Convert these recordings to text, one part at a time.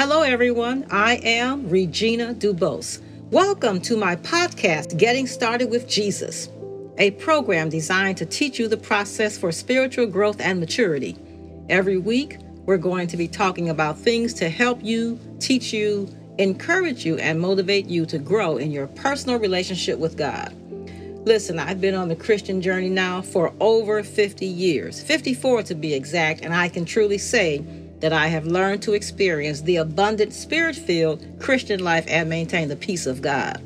Hello, everyone. I am Regina Dubose. Welcome to my podcast, Getting Started with Jesus, a program designed to teach you the process for spiritual growth and maturity. Every week, we're going to be talking about things to help you, teach you, encourage you, and motivate you to grow in your personal relationship with God. Listen, I've been on the Christian journey now for over 50 years, 54 to be exact, and I can truly say that I have learned to experience the abundant spirit filled Christian life and maintain the peace of God.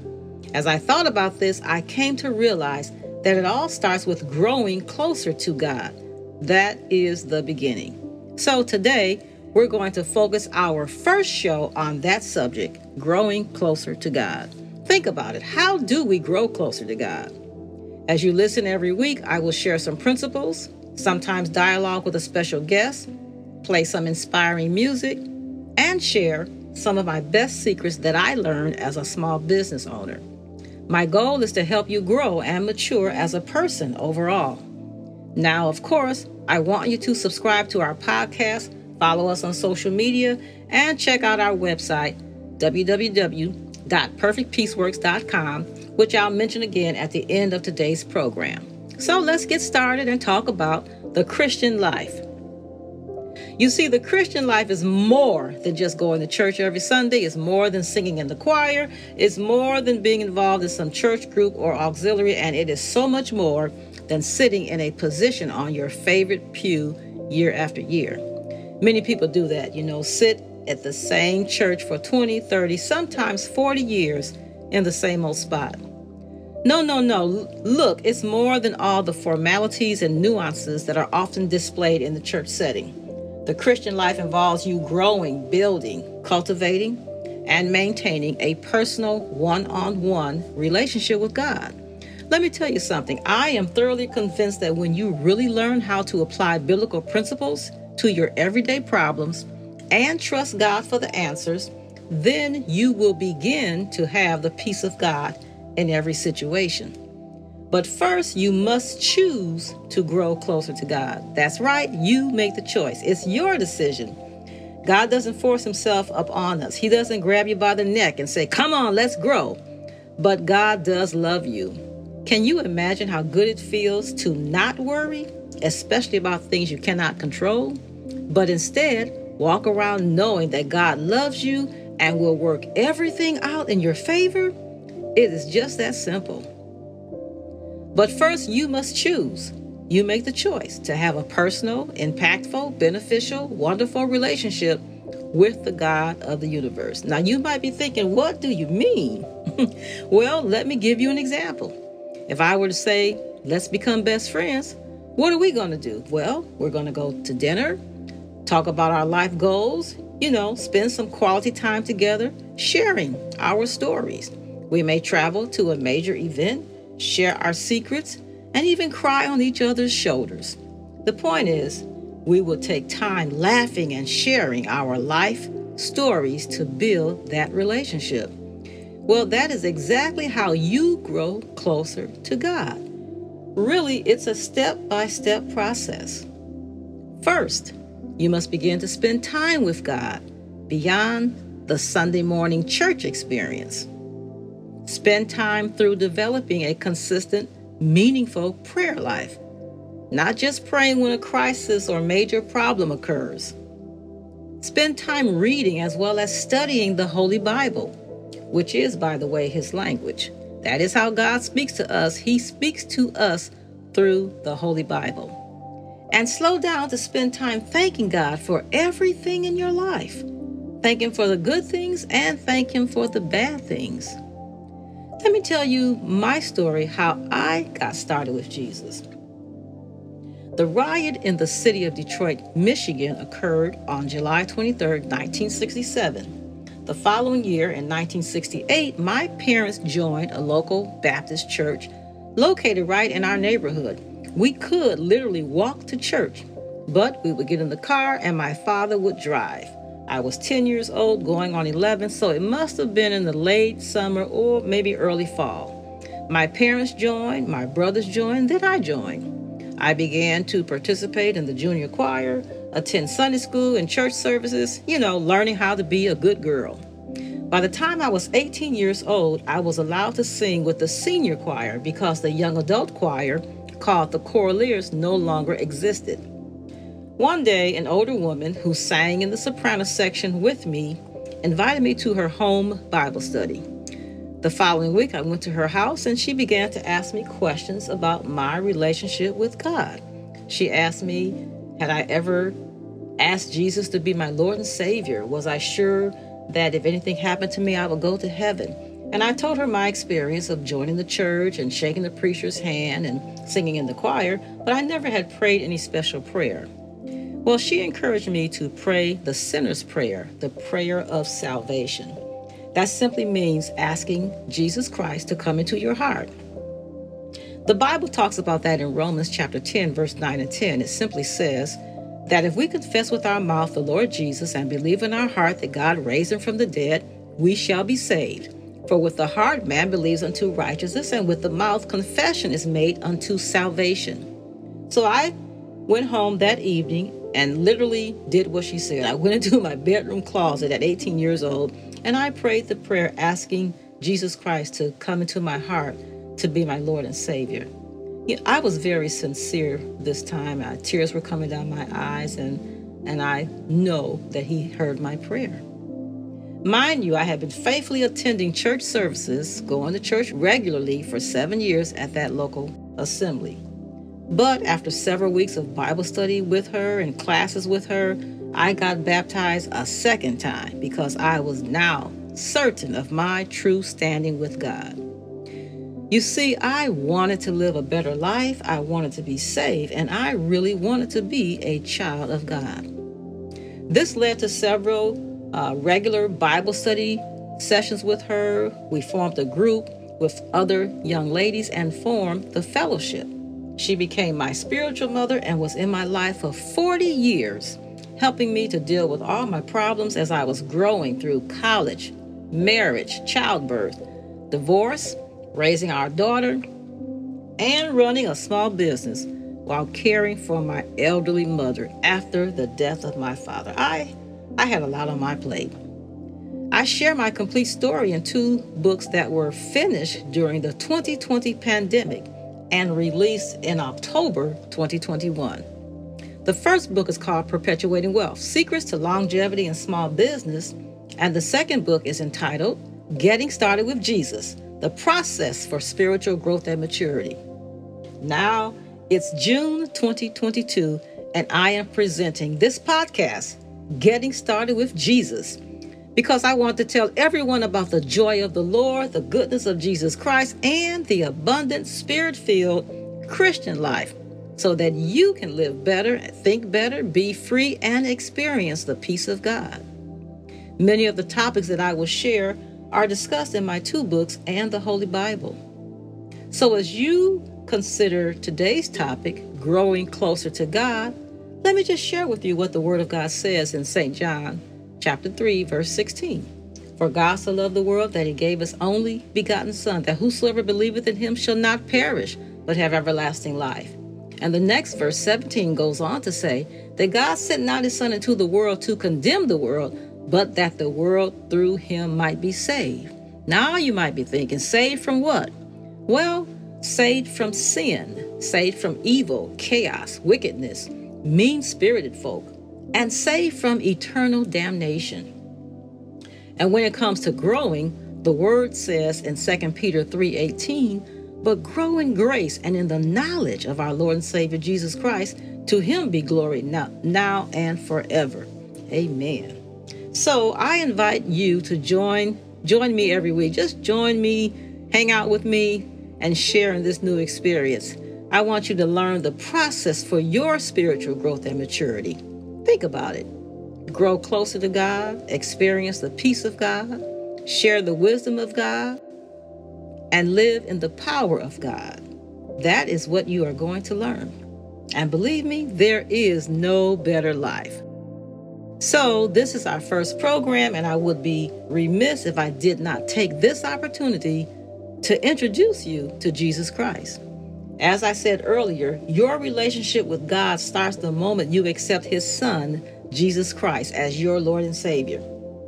As I thought about this, I came to realize that it all starts with growing closer to God. That is the beginning. So today, we're going to focus our first show on that subject growing closer to God. Think about it. How do we grow closer to God? As you listen every week, I will share some principles, sometimes dialogue with a special guest, play some inspiring music, and share some of my best secrets that I learned as a small business owner. My goal is to help you grow and mature as a person overall. Now, of course, I want you to subscribe to our podcast, follow us on social media, and check out our website, www.perfectpeaceworks.com, which I'll mention again at the end of today's program. So let's get started and talk about the Christian life. You see, the Christian life is more than just going to church every Sunday. It's more than singing in the choir. It's more than being involved in some church group or auxiliary. And it is so much more than sitting in a position on your favorite pew year after year. Many people do that, you know, sit at the same church for 20, 30, sometimes 40 years in the same old spot. No, no, no. Look, it's more than all the formalities and nuances that are often displayed in the church setting. The Christian life involves you growing, building, cultivating, and maintaining a personal one on one relationship with God. Let me tell you something. I am thoroughly convinced that when you really learn how to apply biblical principles to your everyday problems and trust God for the answers, then you will begin to have the peace of God in every situation. But first, you must choose to grow closer to God. That's right, you make the choice. It's your decision. God doesn't force himself upon us, He doesn't grab you by the neck and say, Come on, let's grow. But God does love you. Can you imagine how good it feels to not worry, especially about things you cannot control, but instead walk around knowing that God loves you and will work everything out in your favor? It is just that simple. But first, you must choose. You make the choice to have a personal, impactful, beneficial, wonderful relationship with the God of the universe. Now, you might be thinking, what do you mean? well, let me give you an example. If I were to say, let's become best friends, what are we going to do? Well, we're going to go to dinner, talk about our life goals, you know, spend some quality time together, sharing our stories. We may travel to a major event share our secrets, and even cry on each other's shoulders. The point is, we will take time laughing and sharing our life stories to build that relationship. Well, that is exactly how you grow closer to God. Really, it's a step by step process. First, you must begin to spend time with God beyond the Sunday morning church experience. Spend time through developing a consistent, meaningful prayer life, not just praying when a crisis or major problem occurs. Spend time reading as well as studying the Holy Bible, which is, by the way, His language. That is how God speaks to us. He speaks to us through the Holy Bible. And slow down to spend time thanking God for everything in your life. Thank Him for the good things and thank Him for the bad things. Let me tell you my story how I got started with Jesus. The riot in the city of Detroit, Michigan occurred on July 23, 1967. The following year, in 1968, my parents joined a local Baptist church located right in our neighborhood. We could literally walk to church, but we would get in the car and my father would drive. I was 10 years old, going on 11, so it must have been in the late summer or maybe early fall. My parents joined, my brothers joined, then I joined. I began to participate in the junior choir, attend Sunday school and church services, you know, learning how to be a good girl. By the time I was 18 years old, I was allowed to sing with the senior choir because the young adult choir, called the Choraleers, no longer existed. One day, an older woman who sang in the soprano section with me invited me to her home Bible study. The following week, I went to her house and she began to ask me questions about my relationship with God. She asked me, Had I ever asked Jesus to be my Lord and Savior? Was I sure that if anything happened to me, I would go to heaven? And I told her my experience of joining the church and shaking the preacher's hand and singing in the choir, but I never had prayed any special prayer. Well, she encouraged me to pray the sinner's prayer, the prayer of salvation. That simply means asking Jesus Christ to come into your heart. The Bible talks about that in Romans chapter 10, verse 9 and 10. It simply says that if we confess with our mouth the Lord Jesus and believe in our heart that God raised him from the dead, we shall be saved. For with the heart man believes unto righteousness, and with the mouth confession is made unto salvation. So I went home that evening and literally did what she said. I went into my bedroom closet at 18 years old and I prayed the prayer asking Jesus Christ to come into my heart to be my Lord and Savior. You know, I was very sincere this time. Uh, tears were coming down my eyes, and, and I know that He heard my prayer. Mind you, I had been faithfully attending church services, going to church regularly for seven years at that local assembly. But after several weeks of Bible study with her and classes with her, I got baptized a second time because I was now certain of my true standing with God. You see, I wanted to live a better life, I wanted to be saved, and I really wanted to be a child of God. This led to several uh, regular Bible study sessions with her. We formed a group with other young ladies and formed the fellowship. She became my spiritual mother and was in my life for 40 years helping me to deal with all my problems as I was growing through college, marriage, childbirth, divorce, raising our daughter, and running a small business while caring for my elderly mother after the death of my father. I I had a lot on my plate. I share my complete story in two books that were finished during the 2020 pandemic and released in October 2021. The first book is called Perpetuating Wealth Secrets to Longevity in Small Business. And the second book is entitled Getting Started with Jesus The Process for Spiritual Growth and Maturity. Now it's June 2022, and I am presenting this podcast, Getting Started with Jesus, because I want to tell everyone about the joy of the Lord, the goodness of Jesus Christ, and the abundant, spirit filled Christian life so that you can live better, think better, be free, and experience the peace of God. Many of the topics that I will share are discussed in my two books and the Holy Bible. So, as you consider today's topic, growing closer to God, let me just share with you what the Word of God says in St. John chapter 3, verse 16. For God so loved the world that he gave his only begotten Son, that whosoever believeth in him shall not perish, but have everlasting life. And the next verse 17 goes on to say that God sent not his son into the world to condemn the world, but that the world through him might be saved. Now you might be thinking, saved from what? Well, saved from sin, saved from evil, chaos, wickedness, mean spirited folk, and saved from eternal damnation. And when it comes to growing, the word says in 2 Peter 3:18, but grow in grace and in the knowledge of our Lord and Savior Jesus Christ. To him be glory now, now and forever. Amen. So I invite you to join join me every week. Just join me, hang out with me, and share in this new experience. I want you to learn the process for your spiritual growth and maturity. Think about it. Grow closer to God, experience the peace of God, share the wisdom of God, and live in the power of God. That is what you are going to learn. And believe me, there is no better life. So, this is our first program, and I would be remiss if I did not take this opportunity to introduce you to Jesus Christ. As I said earlier, your relationship with God starts the moment you accept His Son, Jesus Christ, as your Lord and Savior.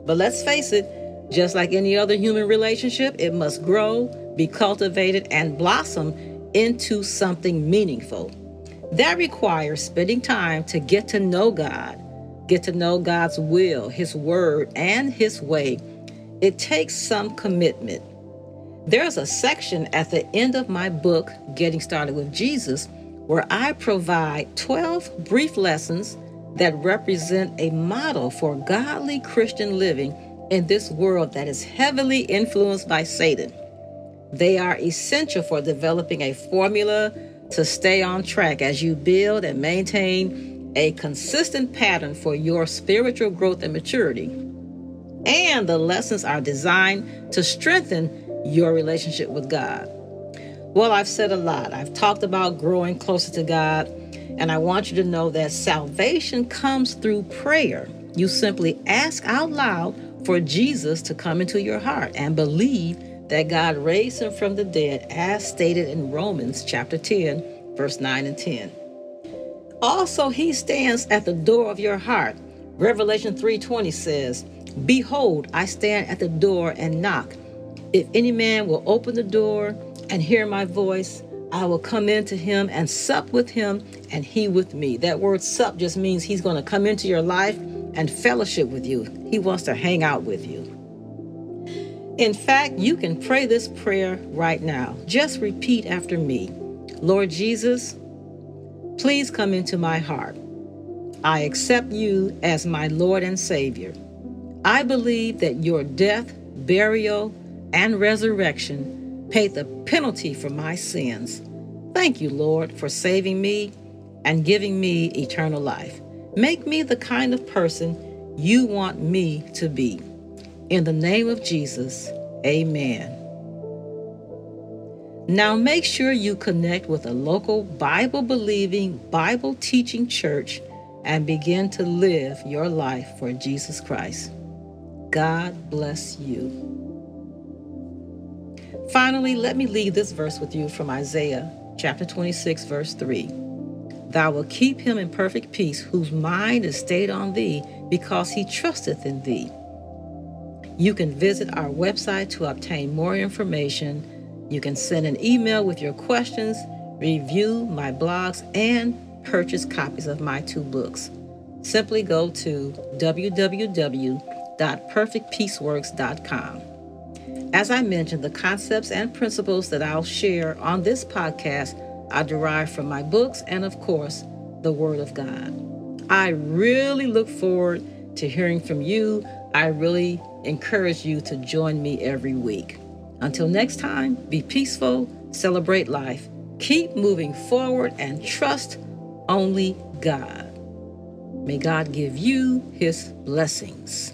But let's face it, just like any other human relationship, it must grow, be cultivated, and blossom into something meaningful. That requires spending time to get to know God, get to know God's will, His word, and His way. It takes some commitment. There's a section at the end of my book, Getting Started with Jesus, where I provide 12 brief lessons that represent a model for godly Christian living in this world that is heavily influenced by Satan. They are essential for developing a formula to stay on track as you build and maintain a consistent pattern for your spiritual growth and maturity. And the lessons are designed to strengthen your relationship with God. Well, I've said a lot. I've talked about growing closer to God, and I want you to know that salvation comes through prayer. You simply ask out loud for Jesus to come into your heart and believe that God raised him from the dead, as stated in Romans chapter 10, verse 9 and 10. Also, he stands at the door of your heart. Revelation 3:20 says, "Behold, I stand at the door and knock. If any man will open the door and hear my voice, I will come into him and sup with him and he with me." That word sup just means he's going to come into your life and fellowship with you. He wants to hang out with you. In fact, you can pray this prayer right now. Just repeat after me Lord Jesus, please come into my heart. I accept you as my Lord and Savior. I believe that your death, burial, and resurrection paid the penalty for my sins. Thank you, Lord, for saving me and giving me eternal life. Make me the kind of person you want me to be. In the name of Jesus, amen. Now make sure you connect with a local Bible believing, Bible teaching church and begin to live your life for Jesus Christ. God bless you. Finally, let me leave this verse with you from Isaiah chapter 26, verse 3. Thou wilt keep him in perfect peace, whose mind is stayed on thee, because he trusteth in thee. You can visit our website to obtain more information. You can send an email with your questions, review my blogs, and purchase copies of my two books. Simply go to www.perfectpeaceworks.com. As I mentioned, the concepts and principles that I'll share on this podcast are derived from my books and, of course, the Word of God. I really look forward to hearing from you. I really encourage you to join me every week. Until next time, be peaceful, celebrate life, keep moving forward, and trust only God. May God give you his blessings.